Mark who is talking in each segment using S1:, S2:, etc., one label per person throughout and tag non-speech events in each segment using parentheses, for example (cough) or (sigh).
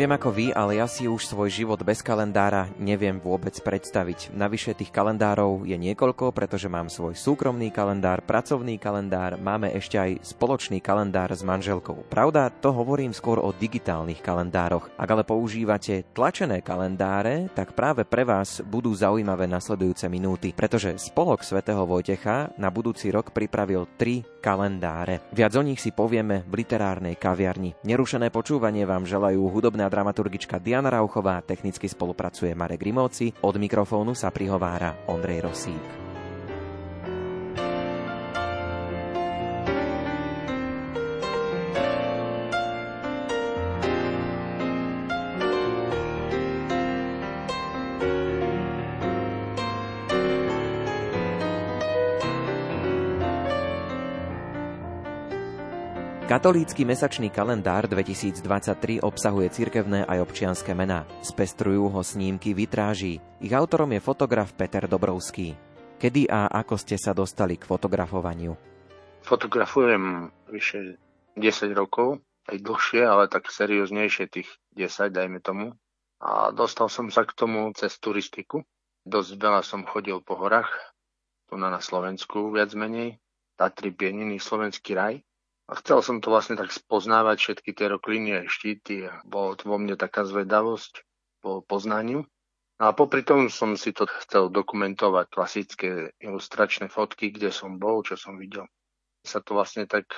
S1: Neviem ako vy, ale ja si už svoj život bez kalendára neviem vôbec predstaviť. Navyše tých kalendárov je niekoľko, pretože mám svoj súkromný kalendár, pracovný kalendár, máme ešte aj spoločný kalendár s manželkou. Pravda, to hovorím skôr o digitálnych kalendároch. Ak ale používate tlačené kalendáre, tak práve pre vás budú zaujímavé nasledujúce minúty, pretože spolok svätého Vojtecha na budúci rok pripravil tri kalendáre. Viac o nich si povieme v literárnej kaviarni. Nerušené počúvanie vám želajú hudobná dramaturgička Diana Rauchová, technicky spolupracuje Marek Grimovci, od mikrofónu sa prihovára Ondrej Rosík. Katolícky mesačný kalendár 2023 obsahuje cirkevné aj občianské mená. Spestrujú ho snímky vitráží. Ich autorom je fotograf Peter Dobrovský. Kedy a ako ste sa dostali k fotografovaniu?
S2: Fotografujem vyše 10 rokov, aj dlhšie, ale tak serióznejšie tých 10, dajme tomu. A dostal som sa k tomu cez turistiku. Dosť veľa som chodil po horách, tu na Slovensku viac menej. Tatry, Pieniny, Slovenský raj. A chcel som to vlastne tak spoznávať všetky tie rokliny a štíty. Bolo vo mne taká zvedavosť po poznaniu. No a popri tom som si to chcel dokumentovať, klasické ilustračné fotky, kde som bol, čo som videl. Sa to vlastne tak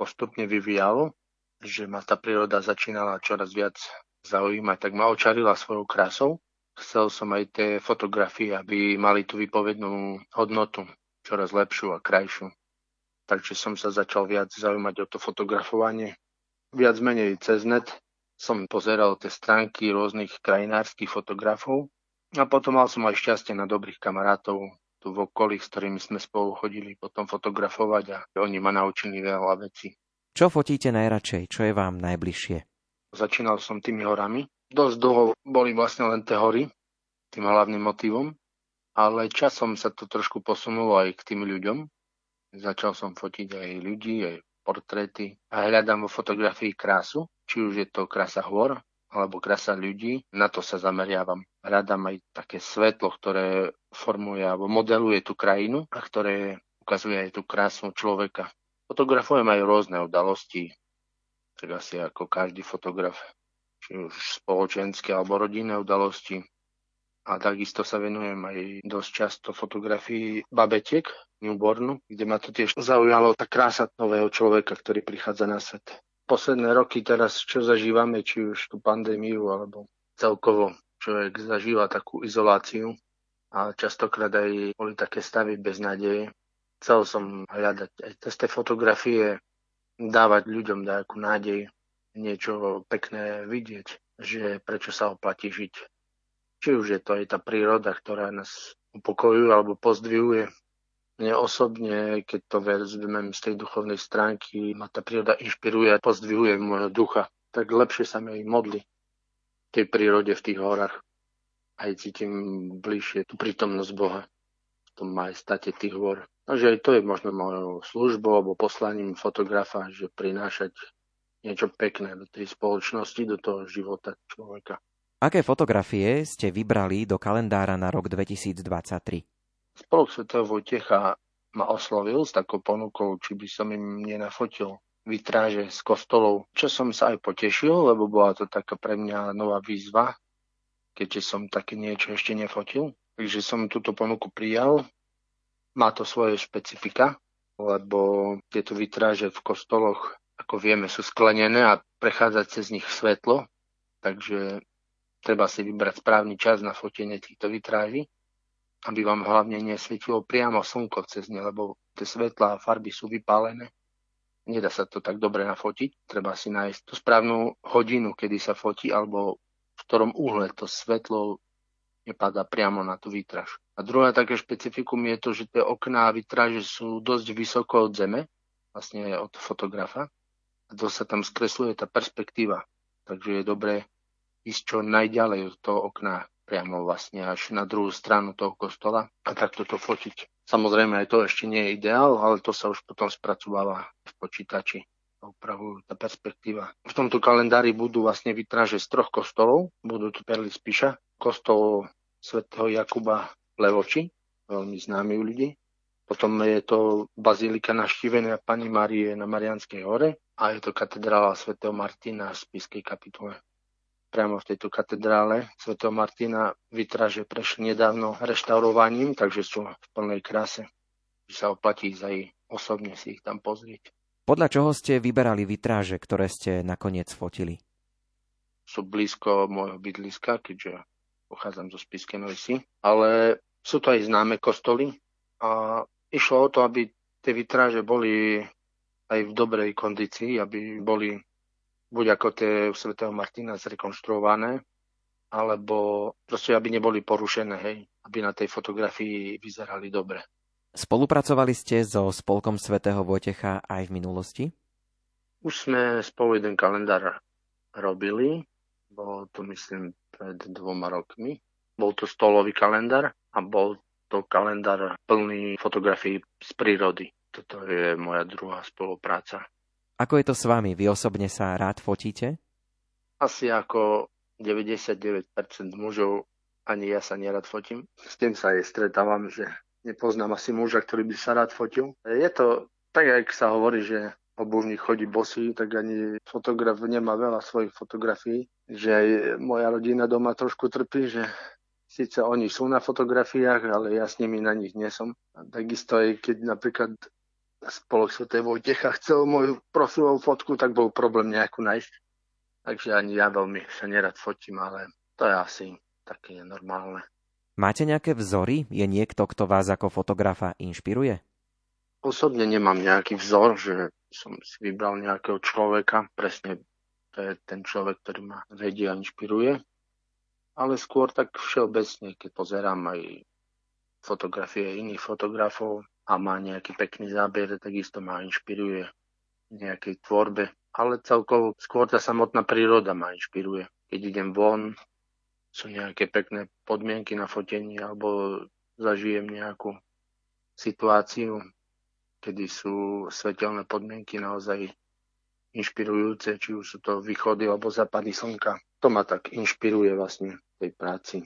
S2: postupne vyvíjalo, že ma tá príroda začínala čoraz viac zaujímať, tak ma očarila svojou krásou. Chcel som aj tie fotografie, aby mali tú vypovednú hodnotu, čoraz lepšiu a krajšiu takže som sa začal viac zaujímať o to fotografovanie. Viac menej cez net som pozeral tie stránky rôznych krajinárskych fotografov a potom mal som aj šťastie na dobrých kamarátov tu v okolí, s ktorými sme spolu chodili potom fotografovať a oni ma naučili veľa vecí.
S1: Čo fotíte najradšej? Čo je vám najbližšie?
S2: Začínal som tými horami. Dosť dlho boli vlastne len tie hory, tým hlavným motivom, ale časom sa to trošku posunulo aj k tým ľuďom, Začal som fotiť aj ľudí, aj portréty a hľadám vo fotografii krásu, či už je to krása hôr, alebo krása ľudí, na to sa zameriavam. Hľadám aj také svetlo, ktoré formuje alebo modeluje tú krajinu a ktoré ukazuje aj tú krásu človeka. Fotografujem aj rôzne udalosti, tak asi ako každý fotograf, či už spoločenské alebo rodinné udalosti, a takisto sa venujem aj dosť často fotografii babetiek, newbornu, kde ma to tiež zaujalo tá krása nového človeka, ktorý prichádza na svet. Posledné roky teraz, čo zažívame, či už tú pandémiu, alebo celkovo človek zažíva takú izoláciu a častokrát aj boli také stavy bez nádeje. Chcel som hľadať aj cez tie fotografie, dávať ľuďom nejakú nádej, niečo pekné vidieť, že prečo sa oplatí žiť či už je to aj tá príroda, ktorá nás upokojuje alebo pozdvihuje. Mne osobne, keď to vezmem z tej duchovnej stránky, ma tá príroda inšpiruje a pozdvihuje môjho ducha, tak lepšie sa mi modli v tej prírode, v tých horách. Aj cítim bližšie tú prítomnosť Boha v tom majestate tých hor. Takže aj to je možno mojou službou alebo poslaním fotografa, že prinášať niečo pekné do tej spoločnosti, do toho života človeka.
S1: Aké fotografie ste vybrali do kalendára na rok 2023?
S2: Spolok Svetého Vojtecha ma oslovil s takou ponukou, či by som im nenafotil vytráže z kostolov, čo som sa aj potešil, lebo bola to taká pre mňa nová výzva, keďže som také niečo ešte nefotil. Takže som túto ponuku prijal. Má to svoje špecifika, lebo tieto vytráže v kostoloch, ako vieme, sú sklenené a prechádza cez nich svetlo, takže Treba si vybrať správny čas na fotenie týchto vitráží, aby vám hlavne nesvietilo priamo slnko cez ne, lebo tie svetlá a farby sú vypálené. Nedá sa to tak dobre nafotiť. Treba si nájsť tú správnu hodinu, kedy sa fotí, alebo v ktorom uhle to svetlo nepadá priamo na tú výtraž. A druhé také špecifikum je to, že tie okná a výtraže sú dosť vysoko od zeme, vlastne od fotografa. A to sa tam skresluje tá perspektíva. Takže je dobré ísť čo najďalej od toho okna, priamo vlastne až na druhú stranu toho kostola a takto to fotiť. Samozrejme aj to ešte nie je ideál, ale to sa už potom spracováva v počítači upravujú tá perspektíva. V tomto kalendári budú vlastne vytráže z troch kostolov. Budú tu perly spíša, kostol svätého Jakuba Levoči, veľmi známy u ľudí. Potom je to bazilika naštívenia Pani Marie na Marianskej hore a je to katedrála svätého Martina v Spiskej kapitule. Priamo v tejto katedrále svätého Martina vytraže prešli nedávno reštaurovaním, takže sú v plnej kráse. Že sa oplatí za ich osobne si ich tam pozrieť.
S1: Podľa čoho ste vyberali vitráže, ktoré ste nakoniec fotili?
S2: Sú blízko môjho bydliska, keďže pochádzam zo Spiskej Novej ale sú to aj známe kostoly a išlo o to, aby tie vitráže boli aj v dobrej kondícii, aby boli buď ako tie u svätého Martina zrekonštruované, alebo proste, aby neboli porušené, hej, aby na tej fotografii vyzerali dobre.
S1: Spolupracovali ste so Spolkom svätého Vojtecha aj v minulosti?
S2: Už sme spolu jeden kalendár robili. Bolo to, myslím, pred dvoma rokmi. Bol to stolový kalendár a bol to kalendár plný fotografií z prírody. Toto je moja druhá spolupráca.
S1: Ako je to s vami? Vy osobne sa rád fotíte?
S2: Asi ako 99% mužov ani ja sa nerad fotím. S tým sa aj stretávam, že nepoznám asi muža, ktorý by sa rád fotil. Je to tak, jak sa hovorí, že obužník chodí bosý, tak ani fotograf nemá veľa svojich fotografií, že aj moja rodina doma trošku trpí, že síce oni sú na fotografiách, ale ja s nimi na nich nie som. A takisto aj keď napríklad spolok Sv. Vojtecha chcel moju profilovú fotku, tak bol problém nejakú nájsť. Takže ani ja veľmi sa nerad fotím, ale to je asi také normálne.
S1: Máte nejaké vzory? Je niekto, kto vás ako fotografa inšpiruje?
S2: Osobne nemám nejaký vzor, že som si vybral nejakého človeka. Presne to je ten človek, ktorý ma vedie a inšpiruje. Ale skôr tak všeobecne, keď pozerám aj fotografie iných fotografov a má nejaký pekný záber, takisto ma inšpiruje nejakej tvorbe. Ale celkovo skôr tá samotná príroda ma inšpiruje. Keď idem von, sú nejaké pekné podmienky na fotení alebo zažijem nejakú situáciu, kedy sú svetelné podmienky naozaj inšpirujúce, či už sú to východy alebo západy slnka. To ma tak inšpiruje vlastne v tej práci.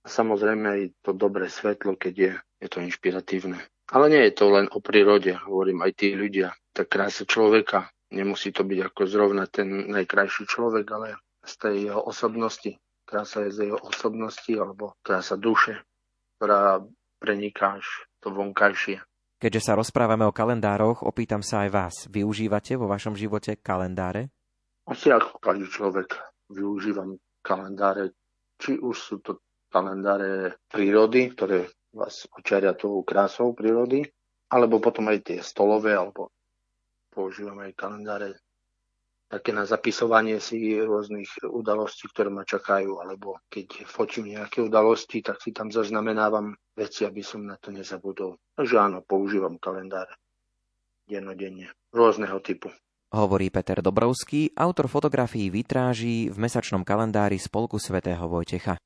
S2: A samozrejme aj to dobré svetlo, keď je, je to inšpiratívne. Ale nie je to len o prírode, hovorím aj tí ľudia. Tá krása človeka, nemusí to byť ako zrovna ten najkrajší človek, ale z tej jeho osobnosti, krása je z jeho osobnosti alebo krása duše, ktorá preniká až to vonkajšie.
S1: Keďže sa rozprávame o kalendároch, opýtam sa aj vás. Využívate vo vašom živote kalendáre?
S2: Asi ako každý človek využívam kalendáre. Či už sú to kalendáre prírody, ktoré vás očaria tou krásou prírody, alebo potom aj tie stolové, alebo používam aj kalendáre také na zapisovanie si rôznych udalostí, ktoré ma čakajú, alebo keď fotím nejaké udalosti, tak si tam zaznamenávam veci, aby som na to nezabudol. Takže áno, používam kalendár dennodenne, rôzneho typu.
S1: Hovorí Peter Dobrovský, autor fotografií vitráží v mesačnom kalendári Spolku svätého Vojtecha.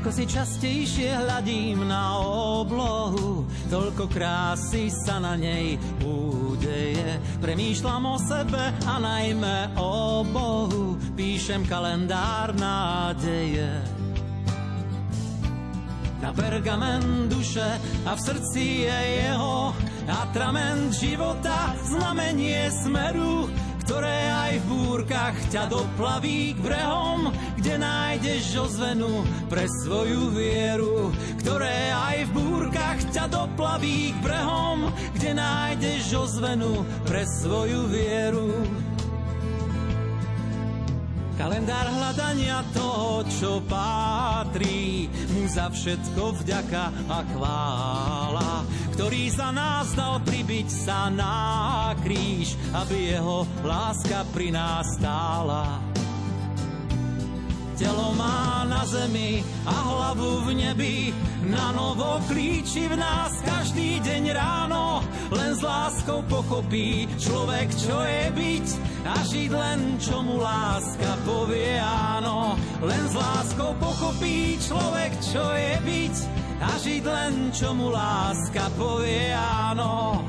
S3: Ako si častejšie hľadím na oblohu, toľko krásy sa na nej údeje. Premýšľam o sebe a najmä o Bohu, píšem kalendár nádeje. Na pergamen duše a v srdci je jeho atrament života, znamenie smeru, ktoré aj v búrkach ťa doplaví k brehom, kde nájdeš ozvenu pre svoju vieru. Ktoré aj v búrkach ťa doplaví k brehom, kde nájdeš ozvenu pre svoju vieru. Kalendár hľadania toho, čo patrí, mu za všetko vďaka a chvála, ktorý za nás dal pribiť sa na kríž, aby jeho láska pri nás stála telo má na zemi a hlavu v nebi. Na novo klíči v nás každý deň ráno, len s láskou pochopí človek, čo je byť a žiť len, čo mu láska povie áno. Len s láskou pochopí človek, čo je byť a žiť len, čo mu láska povie áno.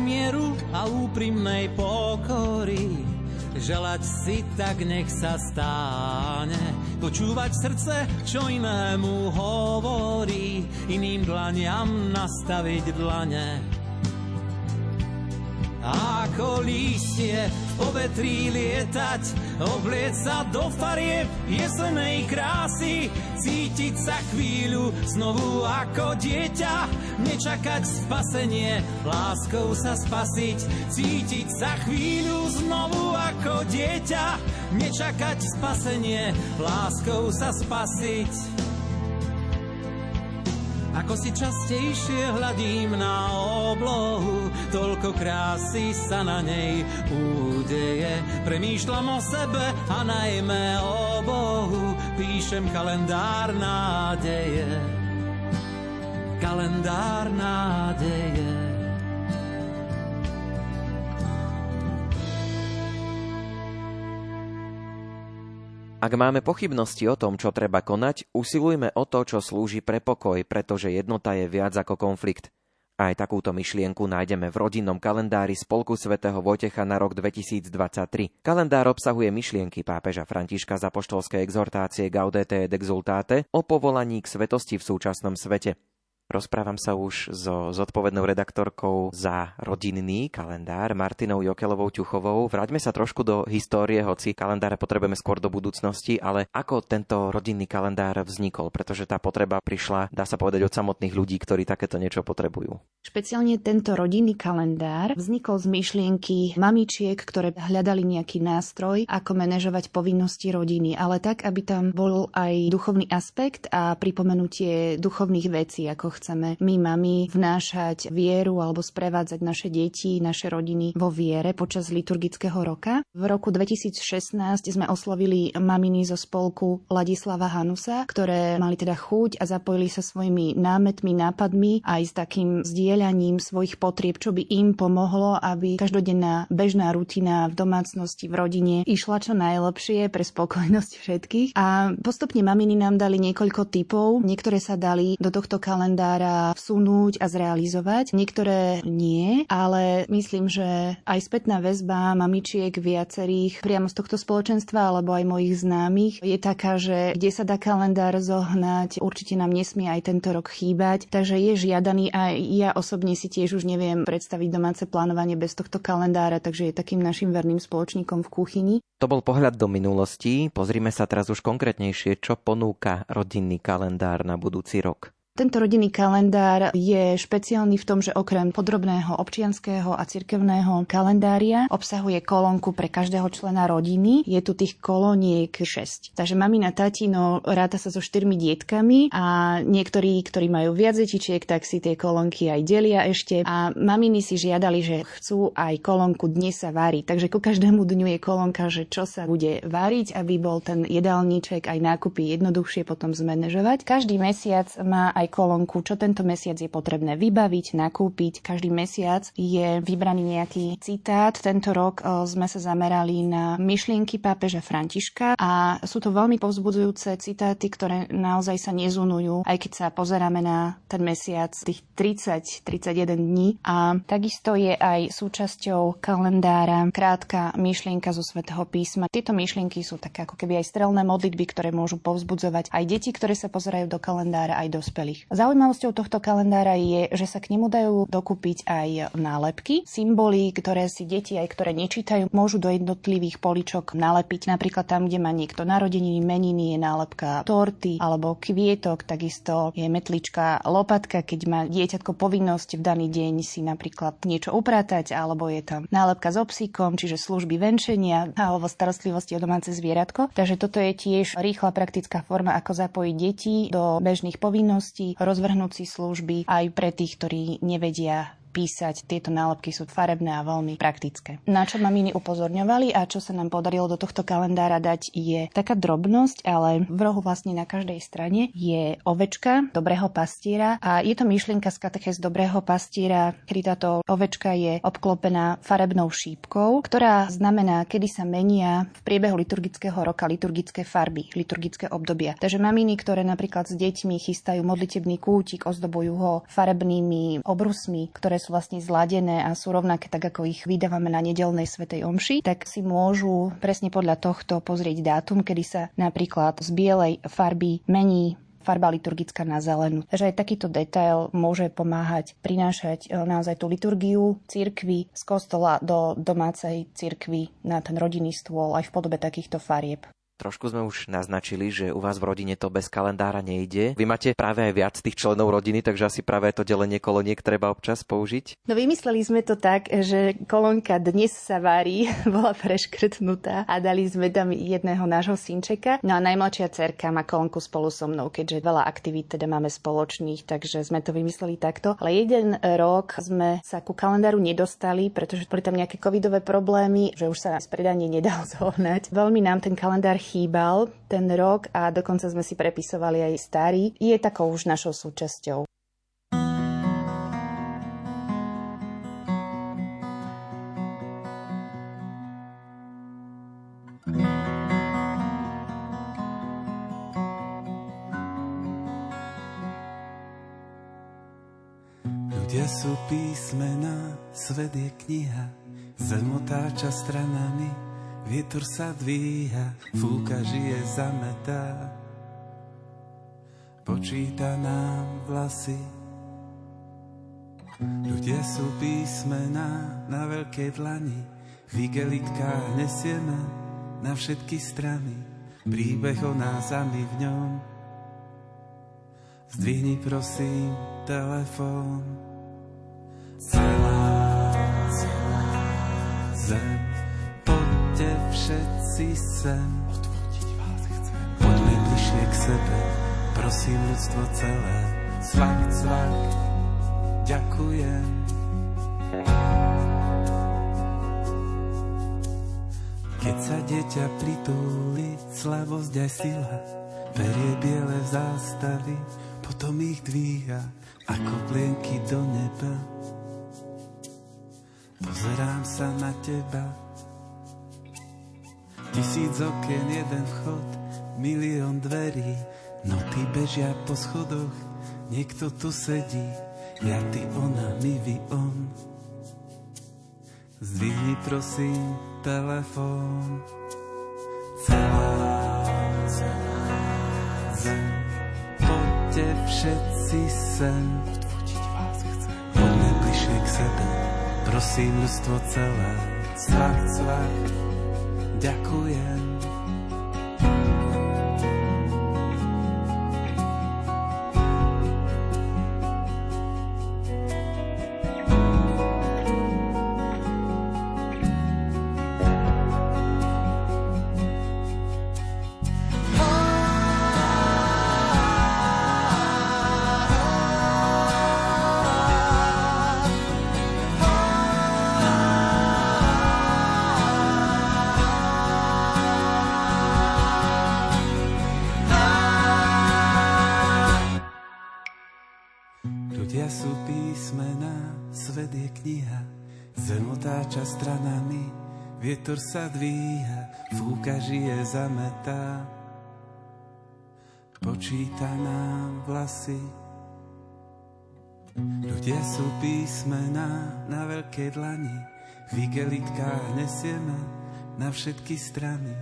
S3: Mieru a úprimnej pokory. Želať si tak nech sa stáne, počúvať srdce, čo inému hovorí, iným dlaniam nastaviť dlane. Ako lístie v povetrí lietať, obliec sa do farieb jesenej krásy, cítiť sa chvíľu znovu ako dieťa, nečakať spasenie, láskou sa spasiť, cítiť sa chvíľu znovu ako dieťa, nečakať spasenie, láskou sa spasiť. Ako si častejšie hľadím na oblohu, toľko krásy sa na nej údeje. Premýšľam o sebe a najmä o Bohu, píšem kalendár nádeje. Kalendár nádeje.
S1: Ak máme pochybnosti o tom, čo treba konať, usilujme o to, čo slúži pre pokoj, pretože jednota je viac ako konflikt. Aj takúto myšlienku nájdeme v rodinnom kalendári Spolku svätého Vojtecha na rok 2023. Kalendár obsahuje myšlienky pápeža Františka za poštolské exhortácie Gaudete et Exultate o povolaní k svetosti v súčasnom svete. Rozprávam sa už so zodpovednou redaktorkou za rodinný kalendár Martinou Jokelovou Ťuchovou. Vráťme sa trošku do histórie, hoci kalendáre potrebujeme skôr do budúcnosti, ale ako tento rodinný kalendár vznikol, pretože tá potreba prišla, dá sa povedať, od samotných ľudí, ktorí takéto niečo potrebujú.
S4: Špeciálne tento rodinný kalendár vznikol z myšlienky mamičiek, ktoré hľadali nejaký nástroj, ako manažovať povinnosti rodiny, ale tak, aby tam bol aj duchovný aspekt a pripomenutie duchovných vecí, ako chceme my mami vnášať vieru alebo sprevádzať naše deti, naše rodiny vo viere počas liturgického roka. V roku 2016 sme oslovili maminy zo spolku Ladislava Hanusa, ktoré mali teda chuť a zapojili sa svojimi námetmi, nápadmi aj s takým zdieľaním svojich potrieb, čo by im pomohlo, aby každodenná bežná rutina v domácnosti, v rodine išla čo najlepšie pre spokojnosť všetkých. A postupne maminy nám dali niekoľko typov. Niektoré sa dali do tohto kalendára kalendára vsunúť a zrealizovať. Niektoré nie, ale myslím, že aj spätná väzba mamičiek viacerých priamo z tohto spoločenstva alebo aj mojich známych je taká, že kde sa dá kalendár zohnať, určite nám nesmie aj tento rok chýbať, takže je žiadaný a ja osobne si tiež už neviem predstaviť domáce plánovanie bez tohto kalendára, takže je takým našim verným spoločníkom v kuchyni.
S1: To bol pohľad do minulosti. Pozrime sa teraz už konkrétnejšie, čo ponúka rodinný kalendár na budúci rok.
S4: Tento rodinný kalendár je špeciálny v tom, že okrem podrobného občianského a cirkevného kalendária obsahuje kolónku pre každého člena rodiny. Je tu tých kolóniek 6. Takže mamina, tatino ráta sa so štyrmi dietkami a niektorí, ktorí majú viac detičiek, tak si tie kolónky aj delia ešte. A maminy si žiadali, že chcú aj kolónku dnes sa váriť. Takže ku každému dňu je kolónka, že čo sa bude váriť, aby bol ten jedálniček aj nákupy jednoduchšie potom zmanéžovať. Každý mesiac má aj aj kolónku, čo tento mesiac je potrebné vybaviť, nakúpiť. Každý mesiac je vybraný nejaký citát. Tento rok sme sa zamerali na myšlienky pápeža Františka a sú to veľmi povzbudzujúce citáty, ktoré naozaj sa nezunujú, aj keď sa pozeráme na ten mesiac tých 30-31 dní. A takisto je aj súčasťou kalendára krátka myšlienka zo svätého písma. Tieto myšlienky sú také ako keby aj strelné modlitby, ktoré môžu povzbudzovať aj deti, ktoré sa pozerajú do kalendára, aj dospelých. Zaujímavosťou tohto kalendára je, že sa k nemu dajú dokúpiť aj nálepky, symboly, ktoré si deti aj ktoré nečítajú, môžu do jednotlivých poličok nalepiť. Napríklad tam, kde má niekto narodeniny, meniny, je nálepka torty alebo kvietok, takisto je metlička lopatka, keď má dieťatko povinnosť v daný deň si napríklad niečo upratať, alebo je tam nálepka s obsíkom, čiže služby venčenia alebo starostlivosti o domáce zvieratko. Takže toto je tiež rýchla praktická forma, ako zapojiť deti do bežných povinností, rozvrhnúť si služby aj pre tých, ktorí nevedia písať. Tieto nálepky sú farebné a veľmi praktické. Na čo maminy upozorňovali a čo sa nám podarilo do tohto kalendára dať je taká drobnosť, ale v rohu vlastne na každej strane je ovečka dobrého pastiera a je to myšlienka z katechez dobrého pastiera, kedy táto ovečka je obklopená farebnou šípkou, ktorá znamená, kedy sa menia v priebehu liturgického roka liturgické farby, liturgické obdobia. Takže maminy, ktoré napríklad s deťmi chystajú modlitebný kútik, ozdobujú ho farebnými obrusmi, ktoré sú vlastne zladené a sú rovnaké tak, ako ich vydávame na nedelnej svetej omši, tak si môžu presne podľa tohto pozrieť dátum, kedy sa napríklad z bielej farby mení farba liturgická na zelenú. Takže aj takýto detail môže pomáhať prinášať e, naozaj tú liturgiu cirkvy z kostola do domácej cirkvy na ten rodinný stôl aj v podobe takýchto farieb.
S1: Trošku sme už naznačili, že u vás v rodine to bez kalendára nejde. Vy máte práve aj viac tých členov rodiny, takže asi práve to delenie koloniek treba občas použiť.
S4: No vymysleli sme to tak, že kolónka dnes sa varí, (laughs) bola preškrtnutá a dali sme tam jedného nášho synčeka. No a najmladšia cerka má kolónku spolu so mnou, keďže veľa aktivít teda máme spoločných, takže sme to vymysleli takto. Ale jeden rok sme sa ku kalendáru nedostali, pretože boli tam nejaké covidové problémy, že už sa nás predanie nedal (laughs) zohnať. Veľmi nám ten kalendár chýbal ten rok a dokonca sme si prepisovali aj starý, je takou už našou súčasťou.
S5: Ľudia sú písmená, svet je kniha, zem otáča stranami, Vietor sa dvíha, fúka, žije, zametá. Počíta nám vlasy. Ľudia sú písmená na veľkej dlani, v igelitkách nesieme na všetky strany. Príbeh o nás a my v ňom. Zdvihni prosím telefón. Celá, celá zem Poďte všetci sem. Odvodiť vás chcem. Poďme bližšie k sebe, prosím ľudstvo celé. Cvak, cvak, ďakujem. Keď sa dieťa pritúli, slavosť aj sila, berie biele zástavy, potom ich dvíha ako plienky do neba. Pozerám sa na teba, Tisíc okien, jeden vchod, milión dverí, noty bežia po schodoch, niekto tu sedí, ja, ty, ona, my, vy, on. Zdvihni prosím telefón. Celá, celá zem, poďte všetci sem. Vás chcem. Poďme bližšie k sebe, prosím ľudstvo celé. Cvak, cvak, ďakujem. Písmena, svet je kniha, zem otáča stranami, vietor sa dvíha, fúka žije zametá. Počíta nám vlasy, ľudia sú písmena na veľké dlani, v igelitkách nesieme na všetky strany,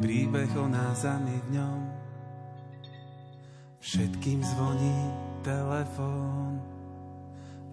S5: príbeh o nás a my v ňom. Všetkým zvoní telefón.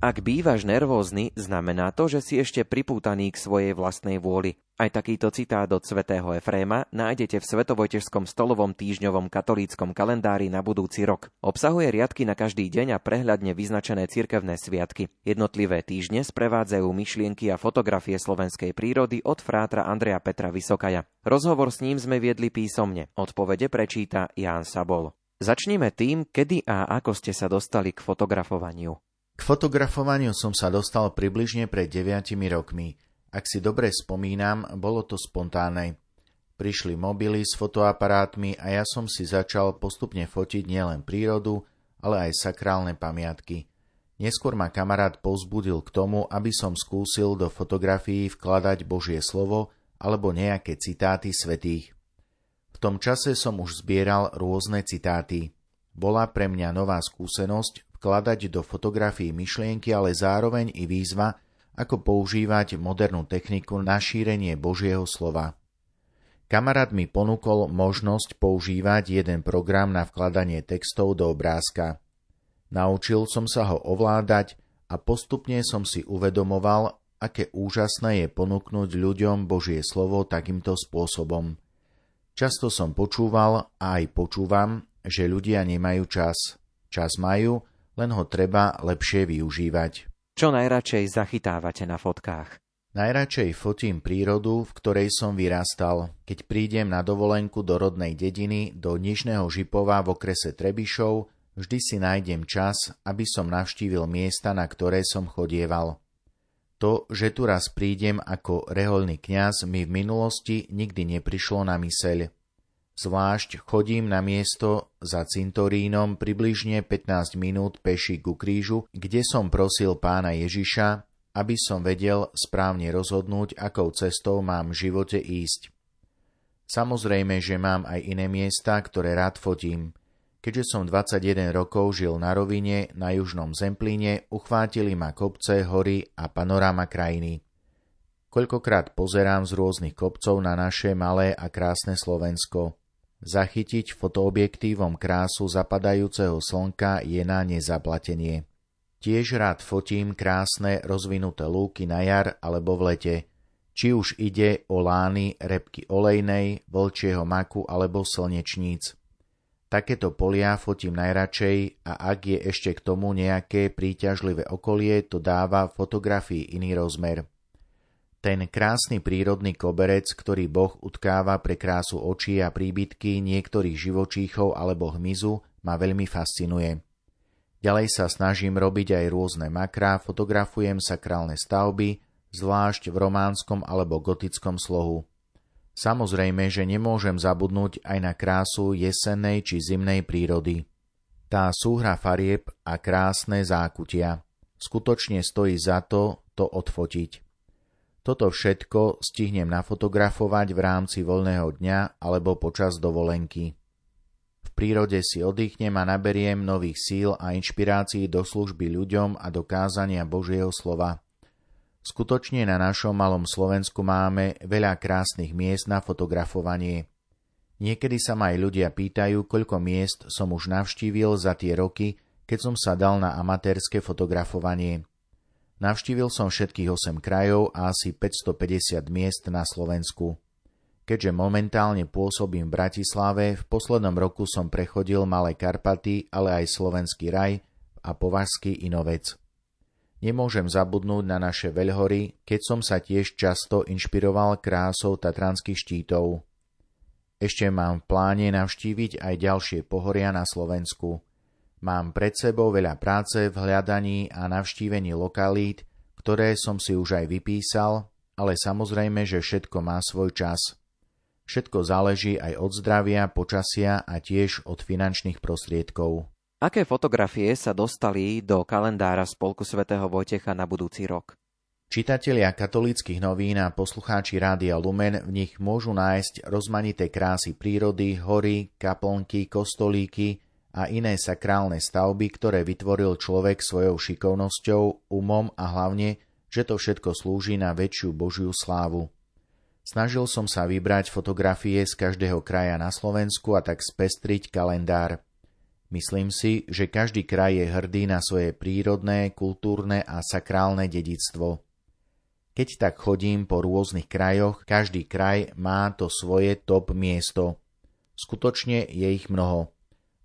S1: Ak bývaš nervózny, znamená to, že si ešte pripútaný k svojej vlastnej vôli. Aj takýto citát od svätého Efréma nájdete v Svetovojtežskom stolovom týždňovom katolíckom kalendári na budúci rok. Obsahuje riadky na každý deň a prehľadne vyznačené cirkevné sviatky. Jednotlivé týždne sprevádzajú myšlienky a fotografie slovenskej prírody od frátra Andreja Petra Vysokaja. Rozhovor s ním sme viedli písomne. Odpovede prečíta Ján Sabol. Začnime tým, kedy a ako ste sa dostali k fotografovaniu.
S6: K fotografovaniu som sa dostal približne pred 9 rokmi. Ak si dobre spomínam, bolo to spontánne. Prišli mobily s fotoaparátmi a ja som si začal postupne fotiť nielen prírodu, ale aj sakrálne pamiatky. Neskôr ma kamarát povzbudil k tomu, aby som skúsil do fotografií vkladať Božie slovo alebo nejaké citáty svetých. V tom čase som už zbieral rôzne citáty. Bola pre mňa nová skúsenosť, vkladať do fotografií myšlienky, ale zároveň i výzva, ako používať modernú techniku na šírenie Božieho slova. Kamarát mi ponúkol možnosť používať jeden program na vkladanie textov do obrázka. Naučil som sa ho ovládať a postupne som si uvedomoval, aké úžasné je ponúknuť ľuďom Božie slovo takýmto spôsobom. Často som počúval a aj počúvam, že ľudia nemajú čas. Čas majú, len ho treba lepšie využívať.
S1: Čo najradšej zachytávate na fotkách?
S6: Najradšej fotím prírodu, v ktorej som vyrastal. Keď prídem na dovolenku do rodnej dediny, do Nižného Žipova v okrese Trebišov, vždy si nájdem čas, aby som navštívil miesta, na ktoré som chodieval. To, že tu raz prídem ako reholný kňaz, mi v minulosti nikdy neprišlo na myseľ. Zvlášť chodím na miesto za cintorínom približne 15 minút peši ku krížu, kde som prosil pána Ježiša, aby som vedel správne rozhodnúť, akou cestou mám v živote ísť. Samozrejme, že mám aj iné miesta, ktoré rád fotím. Keďže som 21 rokov žil na rovine na južnom Zemplíne, uchvátili ma kopce, hory a panoráma krajiny. Koľkokrát pozerám z rôznych kopcov na naše malé a krásne Slovensko. Zachytiť fotoobjektívom krásu zapadajúceho slnka je na nezaplatenie. Tiež rád fotím krásne rozvinuté lúky na jar alebo v lete, či už ide o lány, repky olejnej, vlčieho maku alebo slnečníc. Takéto polia fotím najradšej a ak je ešte k tomu nejaké príťažlivé okolie, to dáva fotografii iný rozmer. Ten krásny prírodný koberec, ktorý Boh utkáva pre krásu očí a príbytky niektorých živočíchov alebo hmyzu, ma veľmi fascinuje. Ďalej sa snažím robiť aj rôzne makrá, fotografujem sakrálne stavby, zvlášť v románskom alebo gotickom slohu. Samozrejme, že nemôžem zabudnúť aj na krásu jesennej či zimnej prírody. Tá súhra farieb a krásne zákutia. Skutočne stojí za to to odfotiť. Toto všetko stihnem nafotografovať v rámci voľného dňa alebo počas dovolenky. V prírode si oddychnem a naberiem nových síl a inšpirácií do služby ľuďom a do kázania Božieho slova. Skutočne na našom malom Slovensku máme veľa krásnych miest na fotografovanie. Niekedy sa ma aj ľudia pýtajú, koľko miest som už navštívil za tie roky, keď som sa dal na amatérske fotografovanie. Navštívil som všetkých 8 krajov a asi 550 miest na Slovensku. Keďže momentálne pôsobím v Bratislave, v poslednom roku som prechodil Malé Karpaty, ale aj Slovenský raj a Považský Inovec. Nemôžem zabudnúť na naše veľhory, keď som sa tiež často inšpiroval krásou tatranských štítov. Ešte mám v pláne navštíviť aj ďalšie pohoria na Slovensku. Mám pred sebou veľa práce v hľadaní a navštívení lokalít, ktoré som si už aj vypísal, ale samozrejme, že všetko má svoj čas – Všetko záleží aj od zdravia, počasia a tiež od finančných prostriedkov.
S1: Aké fotografie sa dostali do kalendára Spolku svätého Vojtecha na budúci rok?
S6: Čitatelia katolíckých novín a poslucháči Rádia Lumen v nich môžu nájsť rozmanité krásy prírody, hory, kaplnky, kostolíky a iné sakrálne stavby, ktoré vytvoril človek svojou šikovnosťou, umom a hlavne, že to všetko slúži na väčšiu Božiu slávu. Snažil som sa vybrať fotografie z každého kraja na Slovensku a tak spestriť kalendár. Myslím si, že každý kraj je hrdý na svoje prírodné, kultúrne a sakrálne dedictvo. Keď tak chodím po rôznych krajoch, každý kraj má to svoje top miesto. Skutočne je ich mnoho.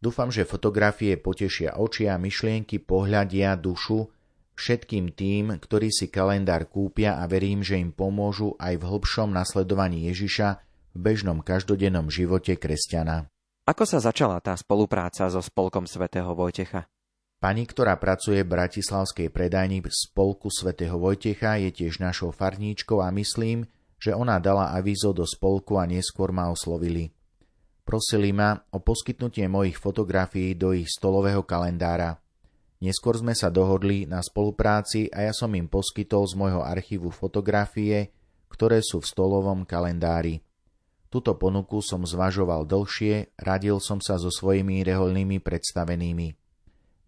S6: Dúfam, že fotografie potešia oči a myšlienky, pohľadia, dušu všetkým tým, ktorí si kalendár kúpia a verím, že im pomôžu aj v hlbšom nasledovaní Ježiša v bežnom každodennom živote kresťana.
S1: Ako sa začala tá spolupráca so Spolkom svätého Vojtecha?
S6: Pani, ktorá pracuje v bratislavskej predajni Spolku svätého Vojtecha, je tiež našou farníčkou a myslím, že ona dala avízo do spolku a neskôr ma oslovili. Prosili ma o poskytnutie mojich fotografií do ich stolového kalendára – Neskôr sme sa dohodli na spolupráci a ja som im poskytol z môjho archívu fotografie, ktoré sú v stolovom kalendári. Tuto ponuku som zvažoval dlhšie, radil som sa so svojimi reholnými predstavenými.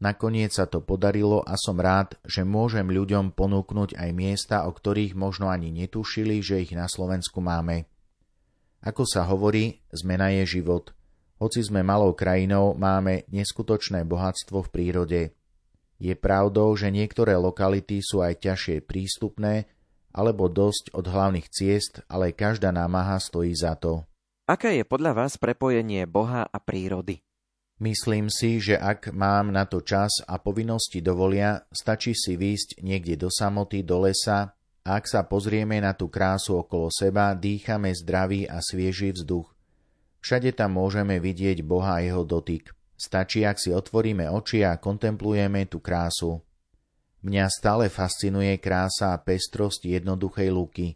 S6: Nakoniec sa to podarilo a som rád, že môžem ľuďom ponúknuť aj miesta, o ktorých možno ani netušili, že ich na Slovensku máme. Ako sa hovorí, zmena je život. Hoci sme malou krajinou, máme neskutočné bohatstvo v prírode – je pravdou, že niektoré lokality sú aj ťažšie prístupné alebo dosť od hlavných ciest, ale každá námaha stojí za to.
S1: Aké je podľa vás prepojenie Boha a prírody?
S6: Myslím si, že ak mám na to čas a povinnosti dovolia, stačí si výjsť niekde do samoty, do lesa ak sa pozrieme na tú krásu okolo seba, dýchame zdravý a svieži vzduch. Všade tam môžeme vidieť Boha a jeho dotyk. Stačí, ak si otvoríme oči a kontemplujeme tú krásu. Mňa stále fascinuje krása a pestrosť jednoduchej luky,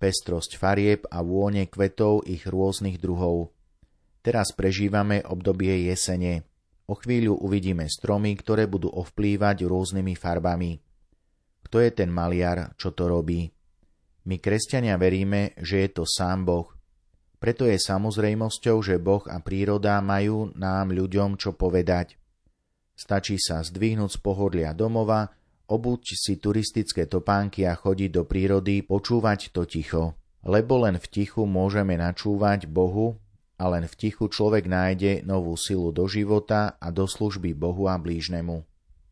S6: pestrosť farieb a vône kvetov ich rôznych druhov. Teraz prežívame obdobie jesene. O chvíľu uvidíme stromy, ktoré budú ovplývať rôznymi farbami. Kto je ten maliar, čo to robí? My, kresťania, veríme, že je to sám Boh, preto je samozrejmosťou, že Boh a príroda majú nám ľuďom čo povedať. Stačí sa zdvihnúť z pohodlia domova, obuť si turistické topánky a chodiť do prírody, počúvať to ticho. Lebo len v tichu môžeme načúvať Bohu a len v tichu človek nájde novú silu do života a do služby Bohu a blížnemu.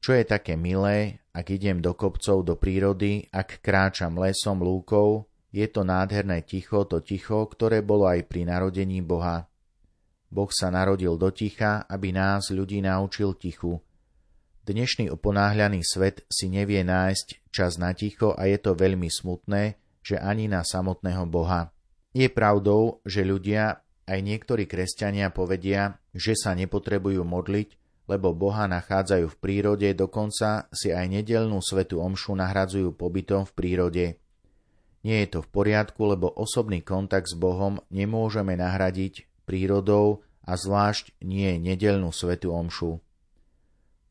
S6: Čo je také milé, ak idem do kopcov, do prírody, ak kráčam lesom, lúkou, je to nádherné ticho, to ticho, ktoré bolo aj pri narodení Boha. Boh sa narodil do ticha, aby nás, ľudí, naučil tichu. Dnešný oponáhľaný svet si nevie nájsť čas na ticho a je to veľmi smutné, že ani na samotného Boha. Je pravdou, že ľudia, aj niektorí kresťania povedia, že sa nepotrebujú modliť, lebo Boha nachádzajú v prírode, dokonca si aj nedelnú svetu omšu nahradzujú pobytom v prírode. Nie je to v poriadku, lebo osobný kontakt s Bohom nemôžeme nahradiť prírodou a zvlášť nie nedelnú svetu omšu.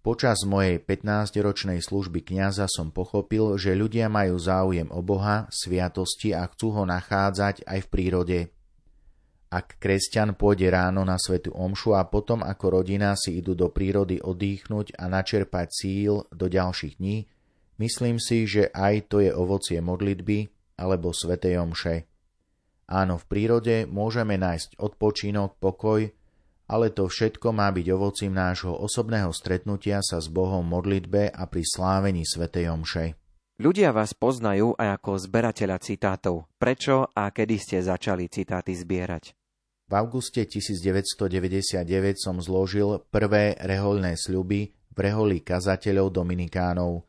S6: Počas mojej 15-ročnej služby kňaza som pochopil, že ľudia majú záujem o Boha, sviatosti a chcú ho nachádzať aj v prírode. Ak kresťan pôjde ráno na svetu omšu a potom ako rodina si idú do prírody oddychnúť a načerpať síl do ďalších dní, myslím si, že aj to je ovocie modlitby, alebo svätej omše. Áno, v prírode môžeme nájsť odpočinok, pokoj, ale to všetko má byť ovocím nášho osobného stretnutia sa s Bohom modlitbe a pri slávení svätej omše.
S1: Ľudia vás poznajú aj ako zberateľa citátov. Prečo a kedy ste začali citáty zbierať?
S6: V auguste 1999 som zložil prvé rehoľné sľuby v reholi kazateľov Dominikánov.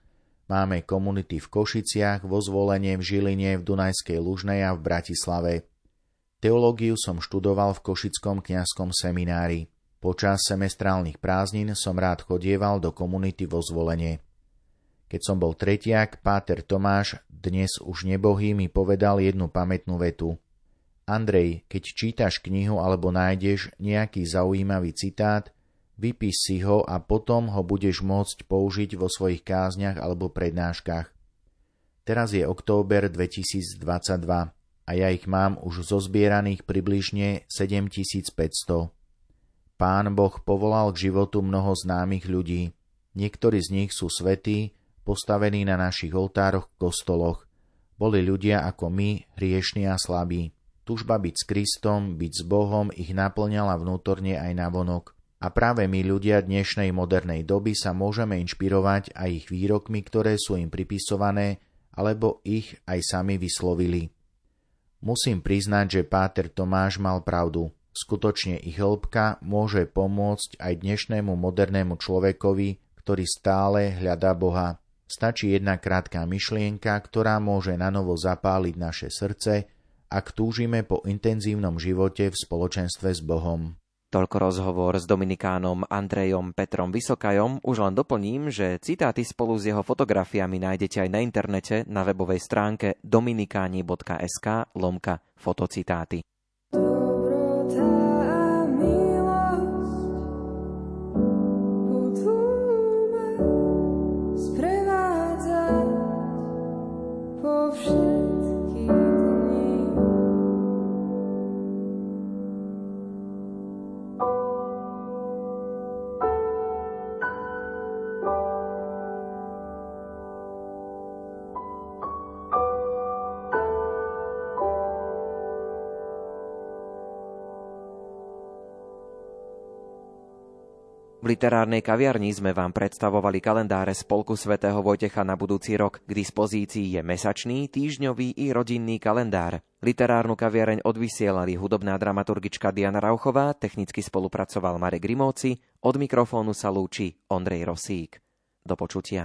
S6: Máme komunity v Košiciach, vo Zvolenie, v Žiline, v Dunajskej Lužnej a v Bratislave. Teológiu som študoval v Košickom kňazskom seminári. Počas semestrálnych prázdnin som rád chodieval do komunity vo Zvolenie. Keď som bol tretiak, páter Tomáš, dnes už nebohý, mi povedal jednu pamätnú vetu. Andrej, keď čítaš knihu alebo nájdeš nejaký zaujímavý citát, vypíš si ho a potom ho budeš môcť použiť vo svojich kázniach alebo prednáškach. Teraz je október 2022 a ja ich mám už zozbieraných približne 7500. Pán Boh povolal k životu mnoho známych ľudí. Niektorí z nich sú svetí, postavení na našich oltároch v kostoloch. Boli ľudia ako my, hriešni a slabí. Tužba byť s Kristom, byť s Bohom ich naplňala vnútorne aj navonok. A práve my ľudia dnešnej modernej doby sa môžeme inšpirovať aj ich výrokmi, ktoré sú im pripisované, alebo ich aj sami vyslovili. Musím priznať, že Páter Tomáš mal pravdu. Skutočne ich hĺbka môže pomôcť aj dnešnému modernému človekovi, ktorý stále hľadá Boha. Stačí jedna krátka myšlienka, ktorá môže nanovo zapáliť naše srdce ak túžime po intenzívnom živote v spoločenstve s Bohom.
S1: Toľko rozhovor s Dominikánom Andrejom Petrom Vysokajom. Už len doplním, že citáty spolu s jeho fotografiami nájdete aj na internete na webovej stránke dominikáni.sk lomka fotocitáty. V literárnej kaviarni sme vám predstavovali kalendáre Spolku svätého Vojtecha na budúci rok. K dispozícii je mesačný, týždňový i rodinný kalendár. Literárnu kaviareň odvysielali hudobná dramaturgička Diana Rauchová, technicky spolupracoval Marek Grimovci, od mikrofónu sa lúči Ondrej Rosík. Do počutia.